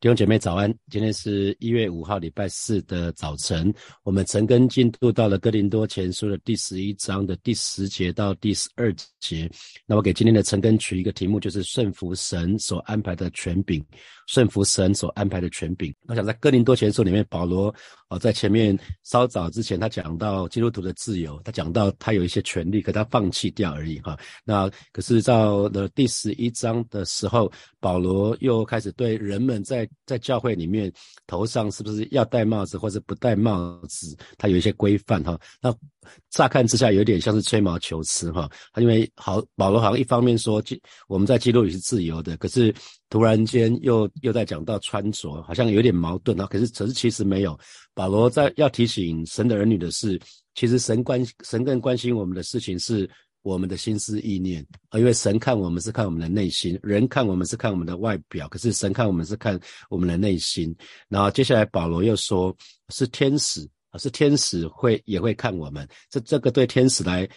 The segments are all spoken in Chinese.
弟兄姐妹早安，今天是一月五号，礼拜四的早晨。我们陈根进度到了哥林多前书的第十一章的第十节到第十二节。那我给今天的陈根取一个题目，就是顺服神所安排的权柄。顺服神所安排的权柄。我想在哥林多前书里面，保罗哦在前面稍早之前，他讲到基督徒的自由，他讲到他有一些权利，可他放弃掉而已哈。那可是到了第十一章的时候，保罗又开始对人们在在教会里面头上是不是要戴帽子或者不戴帽子，他有一些规范哈。那乍看之下有点像是吹毛求疵哈。因为好保罗好像一方面说我们在基督里是自由的，可是突然间又又在讲到穿着，好像有点矛盾啊。可是可是其实没有，保罗在要提醒神的儿女的是，其实神关神更关心我们的事情是。我们的心思意念啊，因为神看我们是看我们的内心，人看我们是看我们的外表，可是神看我们是看我们的内心。然后接下来保罗又说，是天使啊，是天使会也会看我们。这这个对天使来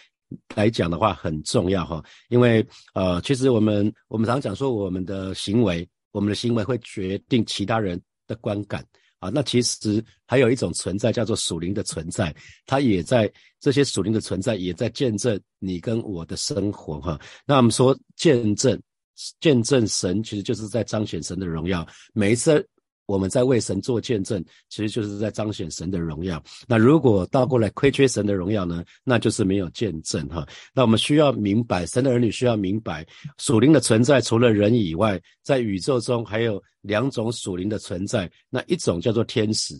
来讲的话很重要哈，因为呃，其实我们我们常讲说，我们的行为，我们的行为会决定其他人的观感。啊，那其实还有一种存在叫做属灵的存在，它也在这些属灵的存在也在见证你跟我的生活哈。那我们说见证，见证神其实就是在彰显神的荣耀。每一次我们在为神做见证，其实就是在彰显神的荣耀。那如果倒过来亏缺神的荣耀呢，那就是没有见证哈。那我们需要明白，神的儿女需要明白属灵的存在，除了人以外，在宇宙中还有。两种属灵的存在，那一种叫做天使，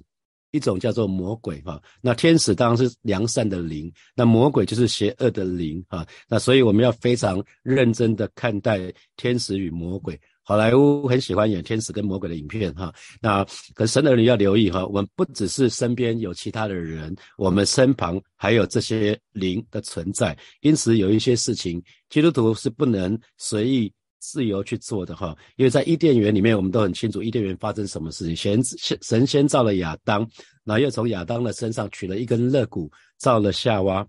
一种叫做魔鬼哈。那天使当然是良善的灵，那魔鬼就是邪恶的灵哈。那所以我们要非常认真的看待天使与魔鬼。好莱坞很喜欢演天使跟魔鬼的影片哈。那可神的儿女要留意哈，我们不只是身边有其他的人，我们身旁还有这些灵的存在。因此有一些事情，基督徒是不能随意。自由去做的哈，因为在伊甸园里面，我们都很清楚伊甸园发生什么事情。先先神先造了亚当，然后又从亚当的身上取了一根肋骨，造了夏娃。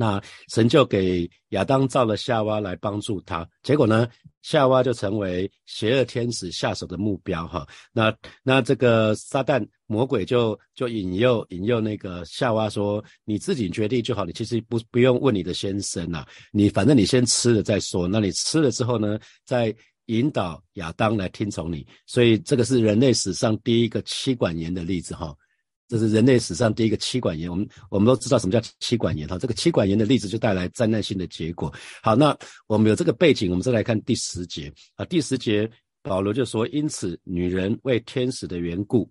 那神就给亚当造了夏娃来帮助他，结果呢，夏娃就成为邪恶天使下手的目标哈。那那这个撒旦魔鬼就就引诱引诱那个夏娃说：“你自己决定就好，你其实不不用问你的先生呐，你反正你先吃了再说。那你吃了之后呢，再引导亚当来听从你。所以这个是人类史上第一个妻管严的例子哈。”这是人类史上第一个妻管严，我们我们都知道什么叫妻管严哈，这个妻管严的例子就带来灾难性的结果。好，那我们有这个背景，我们再来看第十节啊，第十节保罗就说，因此女人为天使的缘故，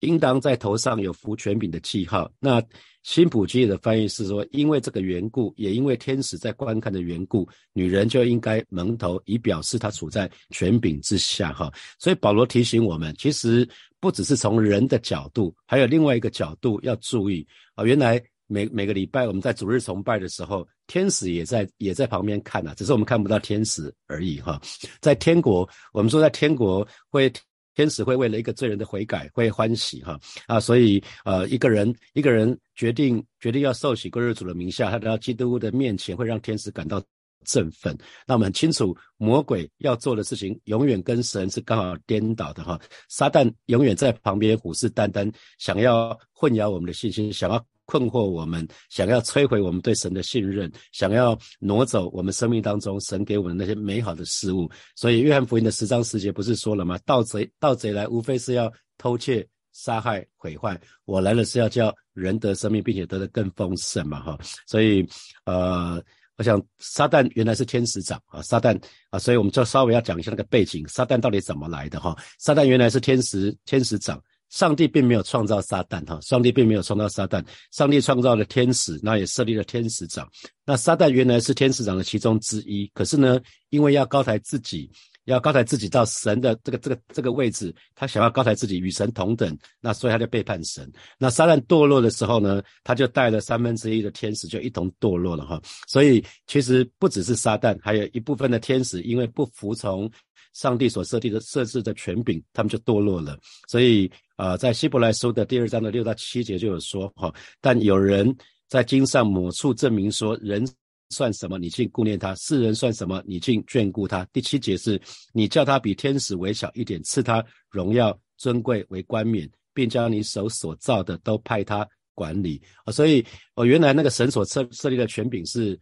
应当在头上有服权柄的记号。那新普基的翻译是说，因为这个缘故，也因为天使在观看的缘故，女人就应该蒙头，以表示她处在权柄之下哈。所以保罗提醒我们，其实。不只是从人的角度，还有另外一个角度要注意啊！原来每每个礼拜我们在主日崇拜的时候，天使也在也在旁边看啊，只是我们看不到天使而已哈。在天国，我们说在天国会天使会为了一个罪人的悔改会欢喜哈啊，所以呃一个人一个人决定决定要受洗归入主的名下，他来到基督的面前，会让天使感到。振奋，那我们很清楚，魔鬼要做的事情永远跟神是刚好颠倒的哈。撒旦永远在旁边虎视眈眈，想要混淆我们的信心，想要困惑我们，想要摧毁我们对神的信任，想要挪走我们生命当中神给我们那些美好的事物。所以，约翰福音的十章十节不是说了吗？盗贼盗贼来，无非是要偷窃、杀害、毁坏。我来了是要叫人得生命，并且得的更丰盛嘛哈。所以，呃。我想撒旦原来是天使长啊，撒旦啊，所以我们就稍微要讲一下那个背景，撒旦到底怎么来的哈？撒旦原来是天使天使长，上帝并没有创造撒旦哈，上帝并没有创造撒旦，上帝创造了天使，那也设立了天使长。那撒旦原来是天使长的其中之一，可是呢，因为要高抬自己。要高抬自己到神的这个这个这个位置，他想要高抬自己与神同等，那所以他就背叛神。那撒旦堕落的时候呢，他就带了三分之一的天使就一同堕落了哈。所以其实不只是撒旦，还有一部分的天使因为不服从上帝所设定的设置的权柄，他们就堕落了。所以啊，在希伯来书的第二章的六到七节就有说哈，但有人在经上某处证明说人。算什么？你竟顾念他；世人算什么？你竟眷顾他。第七节是，你叫他比天使微小一点，赐他荣耀尊贵为冠冕，并将你手所造的都派他管理啊。所以，哦，原来那个神所设设立的权柄是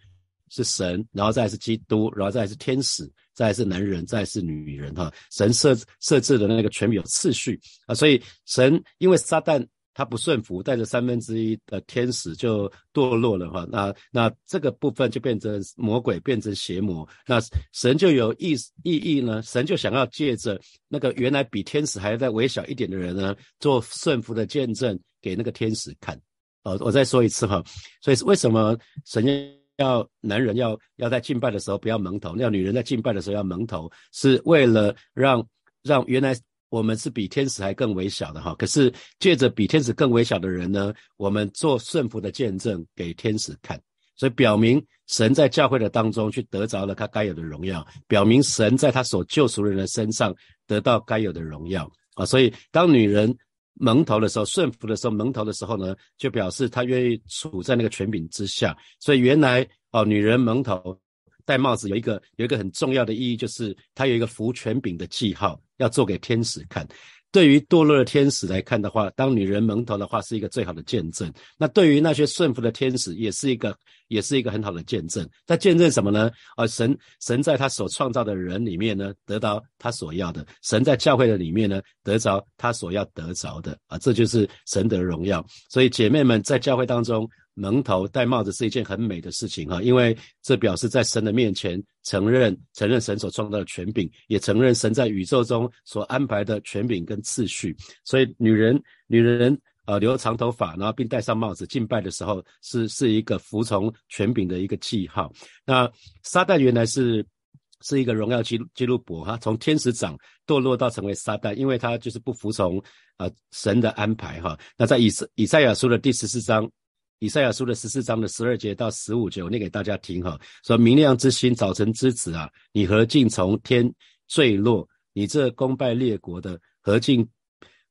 是神，然后再是基督，然后再是天使，再是男人，再是女人哈。神设设置的那个权柄有次序啊。所以，神因为撒旦。他不顺服，带着三分之一的天使就堕落了哈。那那这个部分就变成魔鬼，变成邪魔。那神就有意意义呢？神就想要借着那个原来比天使还要再微小一点的人呢，做顺服的见证给那个天使看。哦，我再说一次哈。所以为什么神要男人要要在敬拜的时候不要蒙头，要女人在敬拜的时候要蒙头，是为了让让原来。我们是比天使还更微小的哈，可是借着比天使更微小的人呢，我们做顺服的见证给天使看，所以表明神在教会的当中去得着了他该有的荣耀，表明神在他所救赎人的身上得到该有的荣耀啊。所以当女人蒙头的时候，顺服的时候，蒙头的时候呢，就表示她愿意处在那个权柄之下。所以原来哦，女人蒙头。戴帽子有一个有一个很重要的意义，就是它有一个服权柄的记号，要做给天使看。对于堕落的天使来看的话，当女人蒙头的话，是一个最好的见证。那对于那些顺服的天使，也是一个也是一个很好的见证。在见证什么呢？啊，神神在他所创造的人里面呢，得到他所要的；神在教会的里面呢，得着他所要得着的。啊，这就是神的荣耀。所以姐妹们在教会当中。蒙头戴帽子是一件很美的事情哈，因为这表示在神的面前承认承认神所创造的权柄，也承认神在宇宙中所安排的权柄跟次序。所以女人女人呃留长头发，然后并戴上帽子敬拜的时候，是是一个服从权柄的一个记号。那撒旦原来是是一个荣耀基基督伯哈，从天使长堕落到成为撒旦，因为他就是不服从啊神的安排哈。那在以以赛亚书的第十四章。以赛亚书的十四章的十二节到十五节，我念给大家听哈。说明亮之星，早晨之子啊，你何竟从天坠落？你这功败列国的，何竟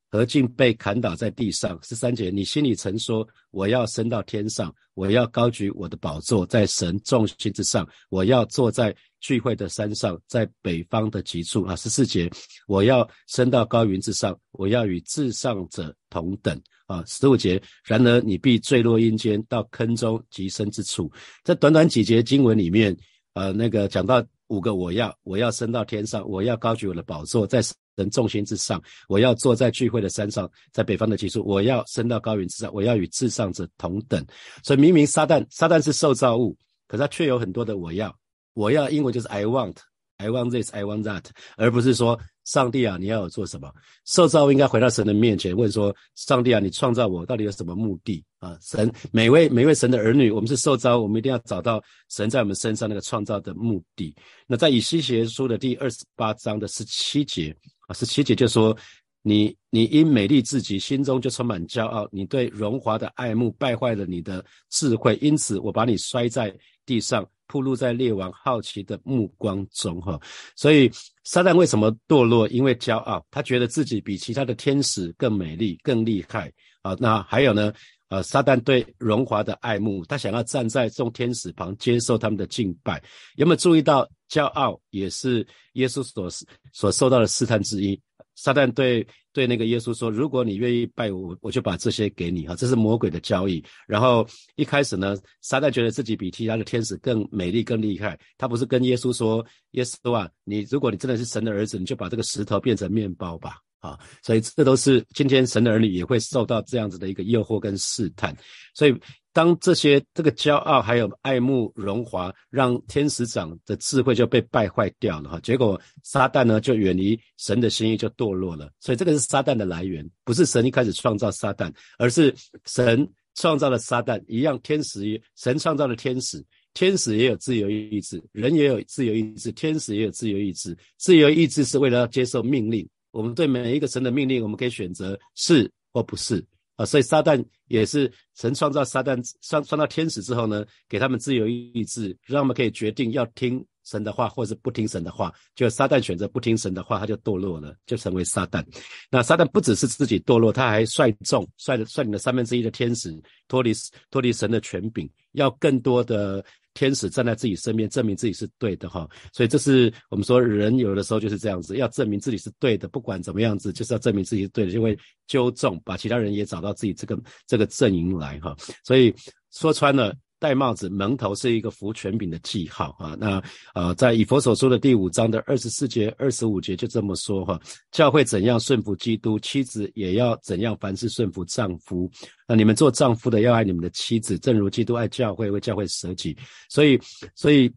何竟被砍倒在地上？十三节，你心里曾说，我要升到天上，我要高举我的宝座在神众星之上，我要坐在聚会的山上，在北方的极处啊。十四节，我要升到高云之上，我要与至上者同等。啊，十五节，然而你必坠落阴间，到坑中极深之处。在短短几节经文里面，呃，那个讲到五个我要，我要升到天上，我要高举我的宝座在神重心之上，我要坐在聚会的山上，在北方的极处，我要升到高云之上，我要与至上者同等。所以明明撒旦，撒旦是受造物，可是他却有很多的我要，我要英文就是 I want，I want this，I want that，而不是说。上帝啊，你要我做什么？受造应该回到神的面前，问说：上帝啊，你创造我到底有什么目的啊？神，每位每位神的儿女，我们是受造，我们一定要找到神在我们身上那个创造的目的。那在以西结书的第二十八章的十七节啊，十七节就说：你你因美丽至极，心中就充满骄傲，你对荣华的爱慕败坏了你的智慧，因此我把你摔在地上。暴露在列王好奇的目光中，哈，所以撒旦为什么堕落？因为骄傲，他觉得自己比其他的天使更美丽、更厉害啊。那还有呢？呃，撒旦对荣华的爱慕，他想要站在众天使旁接受他们的敬拜。有没有注意到，骄傲也是耶稣所所受到的试探之一？撒旦对对那个耶稣说：“如果你愿意拜我，我就把这些给你。”哈，这是魔鬼的交易。然后一开始呢，撒旦觉得自己比其他的天使更美丽、更厉害。他不是跟耶稣说：“耶稣啊，你如果你真的是神的儿子，你就把这个石头变成面包吧。”啊，所以这都是今天神的儿女也会受到这样子的一个诱惑跟试探。所以。当这些这个骄傲还有爱慕荣华，让天使长的智慧就被败坏掉了哈，结果撒旦呢就远离神的心意，就堕落了。所以这个是撒旦的来源，不是神一开始创造撒旦，而是神创造了撒旦一样。天使神创造了天使，天使也有自由意志，人也有自由意志，天使也有自由意志。自由意志是为了要接受命令，我们对每一个神的命令，我们可以选择是或不是。啊，所以撒旦也是神创造撒旦创创造天使之后呢，给他们自由意志，让他们可以决定要听神的话，或者不听神的话。就撒旦选择不听神的话，他就堕落了，就成为撒旦。那撒旦不只是自己堕落，他还率众率率领了三分之一的天使脱离脱离神的权柄，要更多的天使站在自己身边，证明自己是对的哈。所以这是我们说人有的时候就是这样子，要证明自己是对的，不管怎么样子，就是要证明自己是对的，就会纠正，把其他人也找到自己这个这个阵营来哈。所以说穿了。戴帽子蒙头是一个服权柄的记号啊，那呃，在以佛所说的第五章的二十四节、二十五节就这么说哈，教会怎样顺服基督，妻子也要怎样凡事顺服丈夫。那你们做丈夫的要爱你们的妻子，正如基督爱教会，为教会舍己。所以，所以。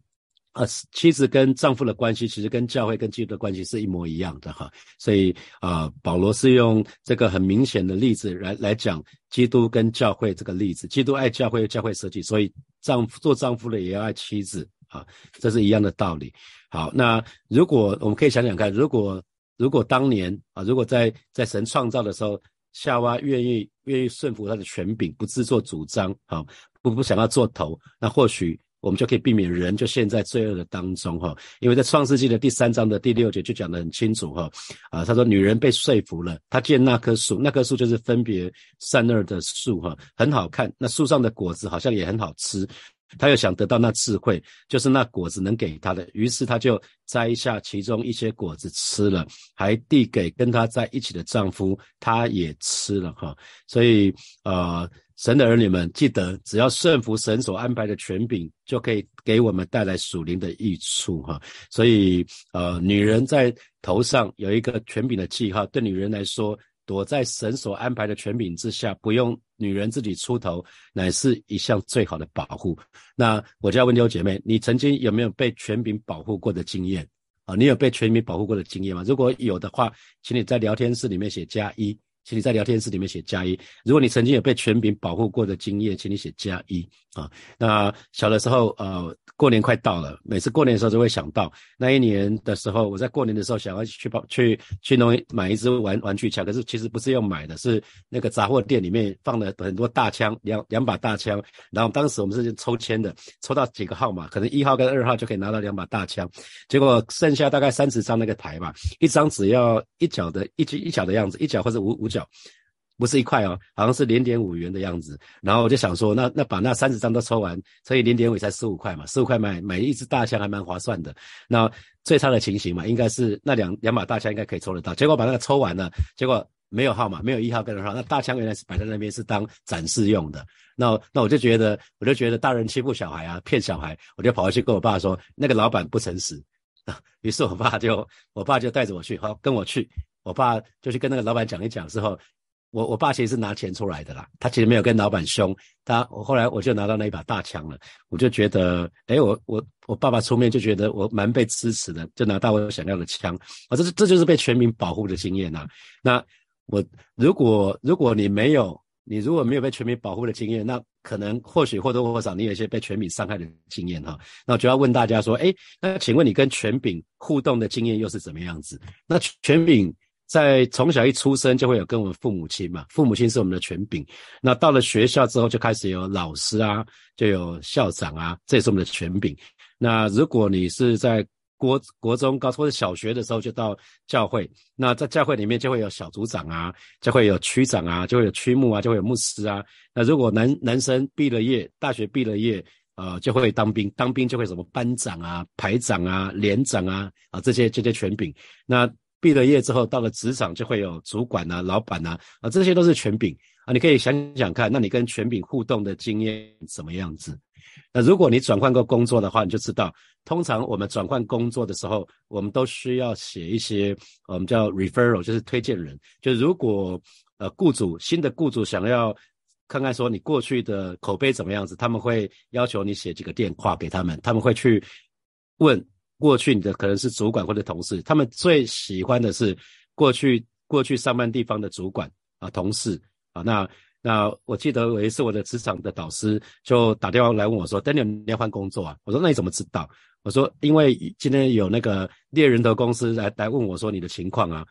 啊，妻子跟丈夫的关系其实跟教会跟基督的关系是一模一样的哈，所以啊，保罗是用这个很明显的例子来来讲基督跟教会这个例子，基督爱教会，教会舍己，所以丈夫做丈夫的也要爱妻子啊，这是一样的道理。好，那如果我们可以想想看，如果如果当年啊，如果在在神创造的时候，夏娃愿意愿意顺服他的权柄，不自作主张，好，不不想要做头，那或许。我们就可以避免人就陷在罪恶的当中哈，因为在创世纪的第三章的第六节就讲得很清楚哈，啊，他说女人被说服了，她见那棵树，那棵树就是分别善恶的树哈，很好看，那树上的果子好像也很好吃，她又想得到那智慧，就是那果子能给她的，于是她就摘下其中一些果子吃了，还递给跟她在一起的丈夫，他也吃了哈，所以呃。神的儿女们，记得只要顺服神所安排的权柄，就可以给我们带来属灵的益处哈。所以，呃，女人在头上有一个权柄的记号，对女人来说，躲在神所安排的权柄之下，不用女人自己出头，乃是一项最好的保护。那我就要问弟兄姐妹，你曾经有没有被权柄保护过的经验啊？你有被权柄保护过的经验吗？如果有的话，请你在聊天室里面写加一。请你在聊天室里面写加一。如果你曾经有被权柄保护过的经验，请你写加一啊。那小的时候，呃，过年快到了，每次过年的时候就会想到那一年的时候，我在过年的时候想要去跑去去弄买一支玩玩具枪，可是其实不是用买的，是那个杂货店里面放了很多大枪，两两把大枪。然后当时我们是抽签的，抽到几个号码，可能一号跟二号就可以拿到两把大枪。结果剩下大概三十张那个台吧，一张只要一角的一一角的样子，一角或者五五角。不是一块哦，好像是零点五元的样子。然后我就想说，那那把那三十张都抽完，乘以零点五才十五块嘛，十五块买买一支大枪还蛮划算的。那最差的情形嘛，应该是那两两把大枪应该可以抽得到。结果把那个抽完了，结果没有号码，没有一号跟二号。那大枪原来是摆在那边是当展示用的。那那我就觉得，我就觉得大人欺负小孩啊，骗小孩，我就跑回去跟我爸说，那个老板不诚实。于是我爸就我爸就带着我去，好跟我去。我爸就去跟那个老板讲一讲之后，我我爸其实是拿钱出来的啦，他其实没有跟老板凶，他我后来我就拿到那一把大枪了，我就觉得，哎，我我我爸爸出面就觉得我蛮被支持的，就拿到我想要的枪，啊，这是这就是被全民保护的经验呐。那我如果如果你没有，你如果没有被全民保护的经验，那可能或许或多或少你有一些被权柄伤害的经验哈。那我就要问大家说，哎，那请问你跟权柄互动的经验又是怎么样子？那权柄。在从小一出生就会有跟我们父母亲嘛，父母亲是我们的权柄。那到了学校之后就开始有老师啊，就有校长啊，这也是我们的权柄。那如果你是在国国中、高或者小学的时候就到教会，那在教会里面就会有小组长啊，就会有区长啊，就会有区牧啊，就会有牧师啊。那如果男男生毕了业，大学毕了业，呃，就会当兵，当兵就会什么班长啊、排长啊、连长啊啊这些这些权柄。那毕了业之后，到了职场就会有主管呐、老板呐，啊，这些都是权柄啊。你可以想想看，那你跟权柄互动的经验什么样子？那如果你转换过工作的话，你就知道，通常我们转换工作的时候，我们都需要写一些我们叫 referral，就是推荐人。就如果呃雇主新的雇主想要看看说你过去的口碑怎么样子，他们会要求你写几个电话给他们，他们会去问。过去你的可能是主管或者同事，他们最喜欢的是过去过去上班地方的主管啊同事啊。那那我记得有一次我的职场的导师就打电话来问我说：“Daniel，你要换工作啊？”我说：“那你怎么知道？”我说：“因为今天有那个猎人头公司来来问我说你的情况啊，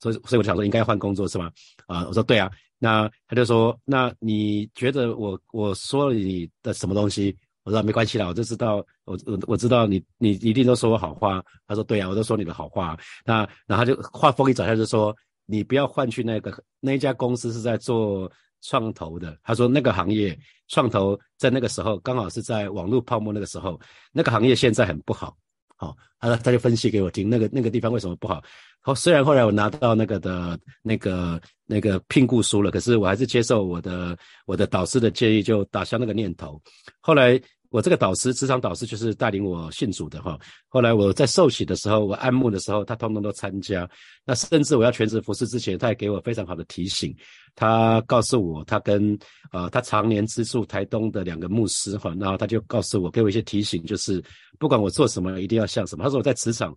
所以所以我想说应该换工作是吗？”啊，我说：“对啊。”那他就说：“那你觉得我我说了你的什么东西？”我说没关系啦，我就知道，我我我知道你你一定都说我好话。他说对啊，我都说你的好话。那然后就话锋一转，他就说你不要换去那个那一家公司是在做创投的，他说那个行业创投在那个时候刚好是在网络泡沫那个时候，那个行业现在很不好。好，他他就分析给我听，那个那个地方为什么不好？好，虽然后来我拿到那个的那个那个聘雇书了，可是我还是接受我的我的导师的建议，就打消那个念头。后来。我这个导师，职场导师就是带领我信主的哈。后来我在受洗的时候，我按牧的时候，他通通都参加。那甚至我要全职服侍之前，他也给我非常好的提醒。他告诉我，他跟呃他常年资助台东的两个牧师哈，然后他就告诉我，给我一些提醒，就是不管我做什么，一定要像什么。他说我在职场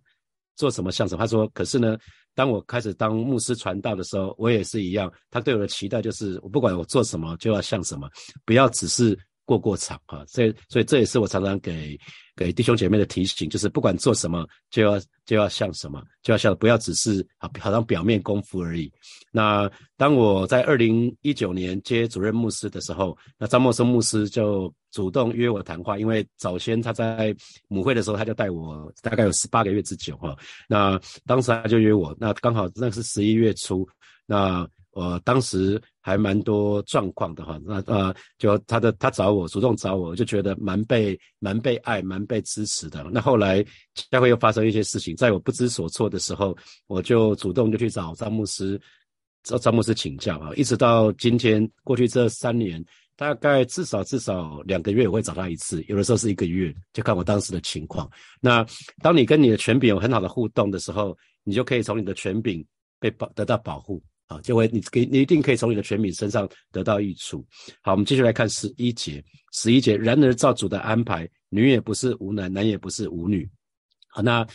做什么像什么。他说，可是呢，当我开始当牧师传道的时候，我也是一样。他对我的期待就是，我不管我做什么，就要像什么，不要只是。过过场啊，所以所以这也是我常常给给弟兄姐妹的提醒，就是不管做什么，就要就要像什么，就要像不要只是啊好像表面功夫而已。那当我在二零一九年接主任牧师的时候，那张默生牧师就主动约我谈话，因为早先他在母会的时候，他就带我大概有十八个月之久哈。那当时他就约我，那刚好那是十一月初，那。我当时还蛮多状况的哈，那呃，就他的他找我主动找我，就觉得蛮被蛮被爱蛮被支持的。那后来教会又发生一些事情，在我不知所措的时候，我就主动就去找张牧师，找张牧师请教啊。一直到今天，过去这三年，大概至少至少两个月我会找他一次，有的时候是一个月，就看我当时的情况。那当你跟你的权柄有很好的互动的时候，你就可以从你的权柄被保得到保护。啊，就会你给你一定可以从你的全民身上得到益处。好，我们继续来看十一节，十一节，然而照主的安排，女也不是无男，男也不是无女。好，那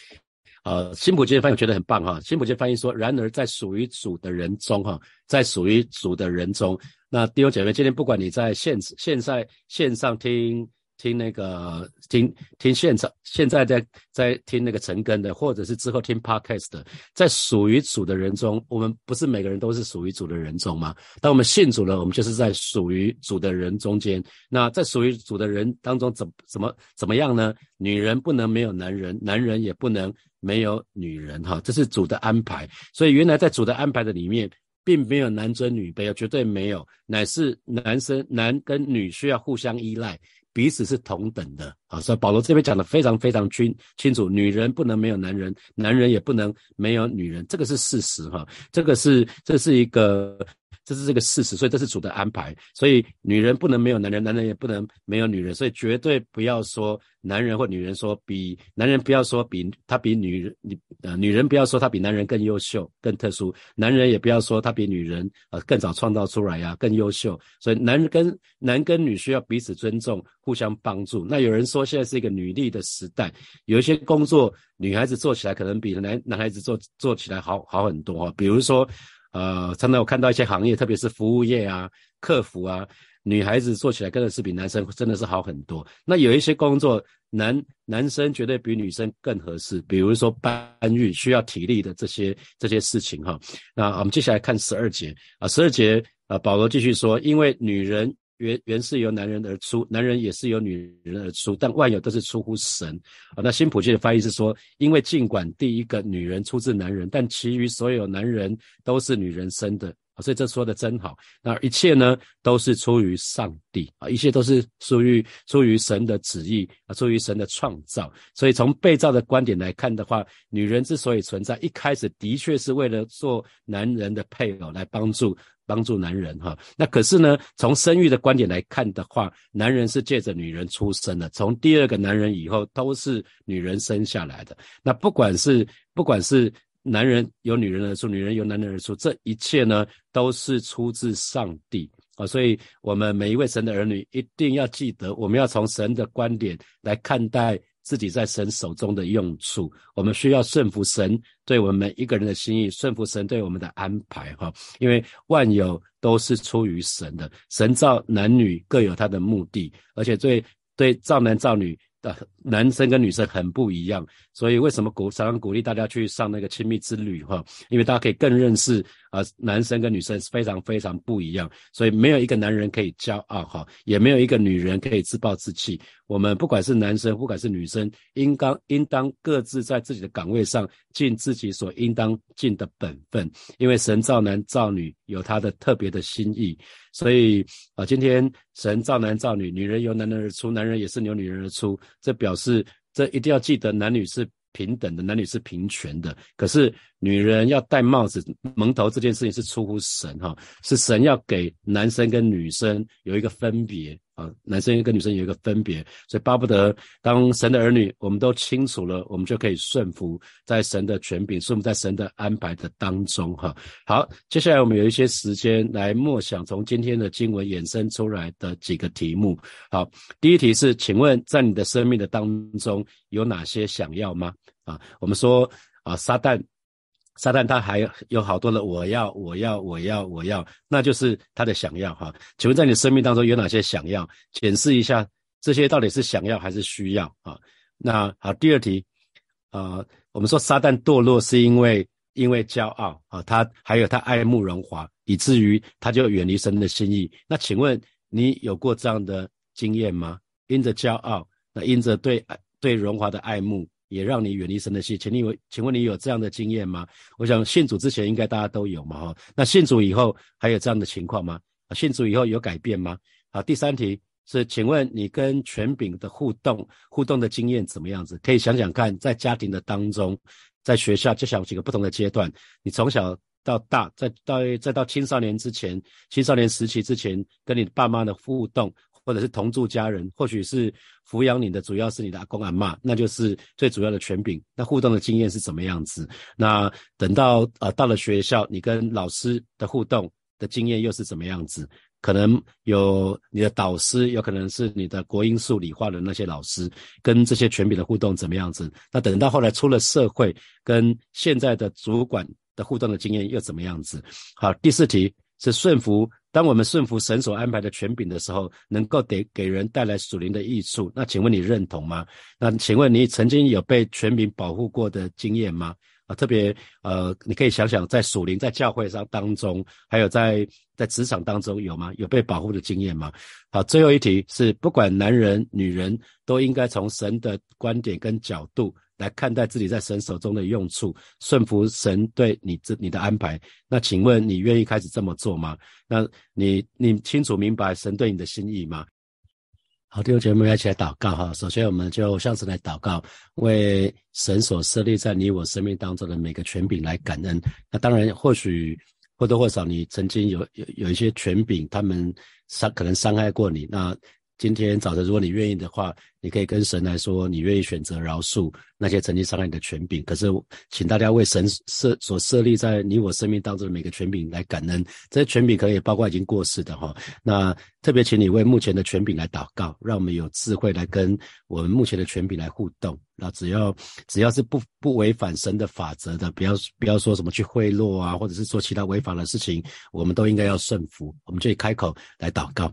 呃，新普金翻译我觉得很棒哈。新普金翻译说，然而在属于主的人中哈，在属于主的人中，那弟兄姐妹，今天不管你在线线在线上听。听那个听听现场，现在在在听那个陈根的，或者是之后听 podcast 的，在属于主的人中，我们不是每个人都是属于主的人中吗？当我们信主了，我们就是在属于主的人中间。那在属于主的人当中，怎怎么怎么样呢？女人不能没有男人，男人也不能没有女人，哈，这是主的安排。所以原来在主的安排的里面，并没有男尊女卑，绝对没有，乃是男生男跟女需要互相依赖。彼此是同等的啊，所以保罗这边讲的非常非常清清楚，女人不能没有男人，男人也不能没有女人，这个是事实哈，这个是这是一个。这是这个事实，所以这是主的安排。所以女人不能没有男人，男人也不能没有女人。所以绝对不要说男人或女人说比男人不要说比他比女人，呃女人不要说他比男人更优秀、更特殊，男人也不要说他比女人呃更早创造出来呀、更优秀。所以男人跟男跟女需要彼此尊重、互相帮助。那有人说现在是一个女力的时代，有一些工作女孩子做起来可能比男男孩子做做起来好好很多，比如说。呃，常常我看到一些行业，特别是服务业啊、客服啊，女孩子做起来真的是比男生真的是好很多。那有一些工作，男男生绝对比女生更合适，比如说搬运需要体力的这些这些事情哈。那我们接下来看十二节啊，十二节啊，保罗继续说，因为女人。原原是由男人而出，男人也是由女人而出，但万有都是出乎神啊。那新普契的翻译是说，因为尽管第一个女人出自男人，但其余所有男人都是女人生的。所以这说的真好。那一切呢，都是出于上帝啊，一切都是出于出于神的旨意啊，出于神的创造。所以从被造的观点来看的话，女人之所以存在，一开始的确是为了做男人的配偶，来帮助。帮助男人哈，那可是呢，从生育的观点来看的话，男人是借着女人出生的，从第二个男人以后都是女人生下来的。那不管是不管是男人由女人而出，女人由男人而出，这一切呢，都是出自上帝啊。所以，我们每一位神的儿女一定要记得，我们要从神的观点来看待。自己在神手中的用处，我们需要顺服神对我们每一个人的心意，顺服神对我们的安排，哈，因为万有都是出于神的，神造男女各有他的目的，而且对对造男造女。男生跟女生很不一样，所以为什么鼓常常鼓励大家去上那个亲密之旅哈？因为大家可以更认识啊，男生跟女生是非常非常不一样，所以没有一个男人可以骄傲哈，也没有一个女人可以自暴自弃。我们不管是男生，不管是女生，应当应当各自在自己的岗位上尽自己所应当尽的本分，因为神造男造女有他的特别的心意。所以啊，今天神造男造女，女人由男人而出，男人也是由女人而出。这表示，这一定要记得，男女是平等的，男女是平权的。可是，女人要戴帽子蒙头这件事情是出乎神哈，是神要给男生跟女生有一个分别。啊，男生跟女生有一个分别，所以巴不得当神的儿女，我们都清楚了，我们就可以顺服在神的权柄，顺服在神的安排的当中。哈，好，接下来我们有一些时间来默想从今天的经文衍生出来的几个题目。好，第一题是，请问在你的生命的当中有哪些想要吗？啊，我们说啊，撒旦。撒旦他还有好多的我要我要我要我要，那就是他的想要哈。请问在你生命当中有哪些想要？检视一下这些到底是想要还是需要啊？那好，第二题啊，我们说撒旦堕落是因为因为骄傲啊，他还有他爱慕荣华，以至于他就远离神的心意。那请问你有过这样的经验吗？因着骄傲，那因着对对荣华的爱慕。也让你远离神的心，请你有，请问你有这样的经验吗？我想信主之前应该大家都有嘛，哈。那信主以后还有这样的情况吗？啊，信主以后有改变吗？好，第三题是，请问你跟权柄的互动，互动的经验怎么样子？可以想想看，在家庭的当中，在学校，就想几个不同的阶段，你从小到大，再到再到青少年之前，青少年时期之前，跟你爸妈的互动。或者是同住家人，或许是抚养你的，主要是你的阿公阿妈，那就是最主要的权柄。那互动的经验是怎么样子？那等到呃到了学校，你跟老师的互动的经验又是怎么样子？可能有你的导师，有可能是你的国英数理化的那些老师，跟这些权柄的互动怎么样子？那等到后来出了社会，跟现在的主管的互动的经验又怎么样子？好，第四题是顺服。当我们顺服神所安排的权柄的时候，能够给给人带来属灵的益处。那请问你认同吗？那请问你曾经有被权柄保护过的经验吗？啊，特别呃，你可以想想，在属灵在教会上当中，还有在在职场当中有吗？有被保护的经验吗？好，最后一题是，不管男人女人，都应该从神的观点跟角度。来看待自己在神手中的用处，顺服神对你这你的安排。那请问你愿意开始这么做吗？那你你清楚明白神对你的心意吗？好，弟兄姐妹一起来祷告哈。首先，我们就向神来祷告，为神所设立在你我生命当中的每个权柄来感恩。那当然，或许或多或少你曾经有有有一些权柄，他们伤可能伤害过你。那今天早晨，如果你愿意的话，你可以跟神来说，你愿意选择饶恕那些曾经伤害你的权柄。可是，请大家为神设所设立在你我生命当中的每个权柄来感恩。这些权柄可以包括已经过世的哈。那特别请你为目前的权柄来祷告，让我们有智慧来跟我们目前的权柄来互动。那只要只要是不不违反神的法则的，不要不要说什么去贿赂啊，或者是做其他违法的事情，我们都应该要顺服。我们就开口来祷告。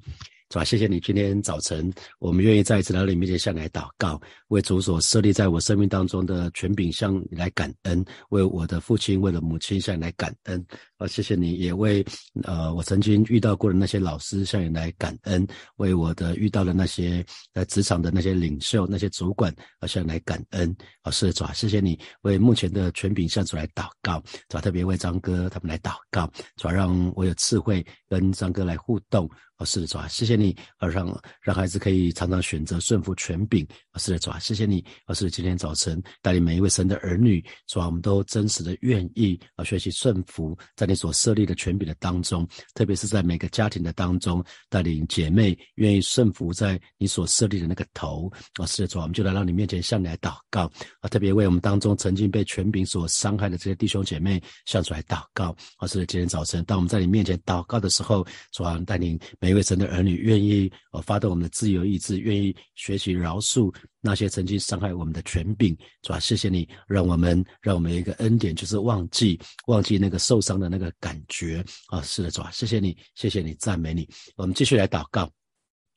是吧？谢谢你今天早晨，我们愿意再一次来到你面前向你来祷告，为主所设立在我生命当中的权柄向你来感恩，为我的父亲、为了母亲向你来感恩。啊，谢谢你也为呃我曾经遇到过的那些老师向你来感恩，为我的遇到的那些在职场的那些领袖、那些主管啊向你来感恩。啊，是主啊，谢谢你为目前的权柄向主来祷告，主啊，特别为张哥他们来祷告，主啊，让我有智慧跟张哥来互动。啊，是的，主啊，谢谢你，而让让孩子可以常常选择顺服权柄。啊，是的，主啊，谢谢你，而是今天早晨带领每一位神的儿女，主啊，我们都真实的愿意啊学习顺服在你所设立的权柄的当中，特别是在每个家庭的当中，带领姐妹愿意顺服在你所设立的那个头。啊，是的，主啊，我们就来到你面前向你来祷告。啊，特别为我们当中曾经被权柄所伤害的这些弟兄姐妹向主来祷告。啊，是的，今天早晨当我们在你面前祷告的时候，主啊，带领。每一位神的儿女愿意呃发动我们的自由意志，愿意学习饶恕那些曾经伤害我们的权柄，是吧？谢谢你，让我们让我们一个恩典，就是忘记忘记那个受伤的那个感觉啊！是的，主啊，谢谢你，谢谢你，赞美你。我们继续来祷告。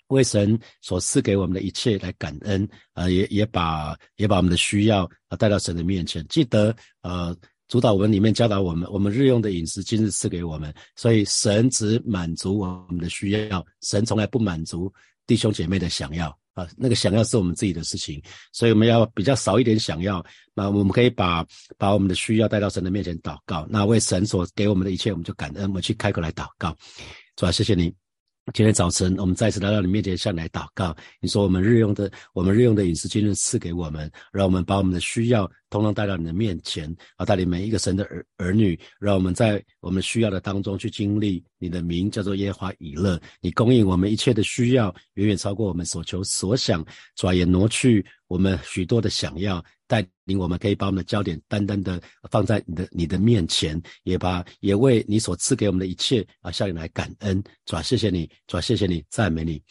为神所赐给我们的一切来感恩，啊，也也把也把我们的需要啊带到神的面前。记得，呃，主导文里面教导我们，我们日用的饮食今日赐给我们，所以神只满足我们的需要，神从来不满足弟兄姐妹的想要啊。那个想要是我们自己的事情，所以我们要比较少一点想要，那我们可以把把我们的需要带到神的面前祷告。那为神所给我们的一切，我们就感恩，我们去开口来祷告。主啊，谢谢你。今天早晨，我们再次来到你面前，向你来祷告。你说我们日用的，我们日用的饮食，今日赐给我们，让我们把我们的需要通通带到你的面前，啊，带领每一个神的儿儿女，让我们在我们需要的当中去经历你的名，叫做耶和华以勒。你供应我们一切的需要，远远超过我们所求所想，转眼挪去我们许多的想要。带领我们，可以把我们的焦点单单的放在你的你的面前，也把也为你所赐给我们的一切啊向你来感恩，主啊，谢谢你，主啊，谢谢你，赞美你。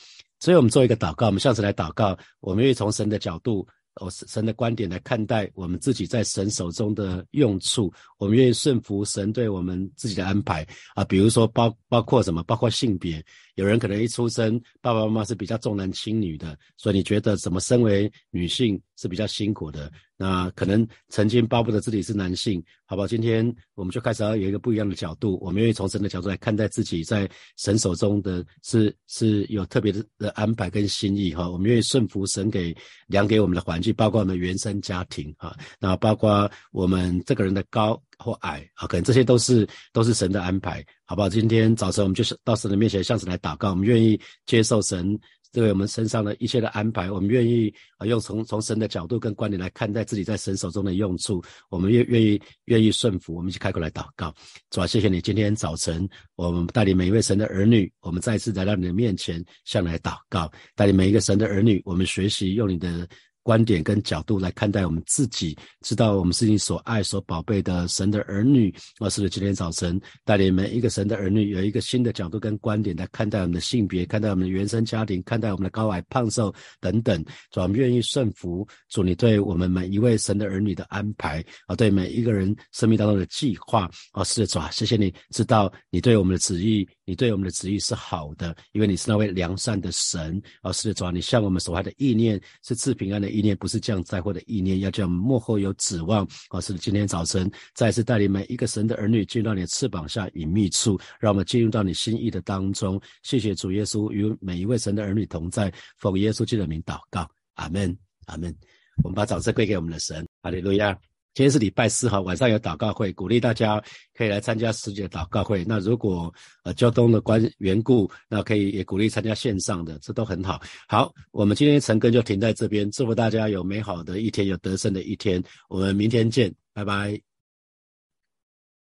所以我们做一个祷告，我们向神来祷告，我们愿意从神的角度。哦，神的观点来看待我们自己在神手中的用处，我们愿意顺服神对我们自己的安排啊。比如说，包包括什么？包括性别，有人可能一出生，爸爸妈妈是比较重男轻女的，所以你觉得怎么身为女性是比较辛苦的？那可能曾经巴不得自己是男性，好吧？今天我们就开始要有一个不一样的角度，我们愿意从神的角度来看待自己在神手中的是是有特别的的安排跟心意哈。我们愿意顺服神给量给我们的环境，包括我们原生家庭啊，那包括我们这个人的高或矮啊，可能这些都是都是神的安排，好不好？今天早晨我们就是到神的面前向神来祷告，我们愿意接受神。对我们身上的一切的安排，我们愿意啊用从从神的角度跟观点来看待自己在神手中的用处，我们愿愿意愿意顺服，我们一起开口来祷告。主啊，谢谢你今天早晨，我们带领每一位神的儿女，我们再次来到你的面前，向来祷告，带领每一个神的儿女，我们学习用你的。观点跟角度来看待我们自己，知道我们是你所爱、所宝贝的神的儿女。我是今天早晨带领每一个神的儿女，有一个新的角度跟观点来看待我们的性别，看待我们的原生家庭，看待我们的高矮胖瘦等等。主，我们愿意顺服主你对我们每一位神的儿女的安排啊，对每一个人生命当中的计划啊，是的，主啊，谢谢你知道你对我们的旨意，你对我们的旨意是好的，因为你是那位良善的神啊，是的，主啊，你向我们所怀的意念是赐平安的。意念不是降灾祸的意念，要叫幕后有指望。啊，是今天早晨再次带领每一个神的儿女进入到你的翅膀下隐秘处，让我们进入到你心意的当中。谢谢主耶稣与每一位神的儿女同在，奉耶稣基督的名祷告，阿门，阿门。我们把掌声归给我们的神，阿利路亚。今天是礼拜四哈，晚上有祷告会，鼓励大家可以来参加实体的祷告会。那如果呃交通的关缘故，那可以也鼓励参加线上的，这都很好。好，我们今天晨更就停在这边，祝福大家有美好的一天，有得胜的一天。我们明天见，拜拜。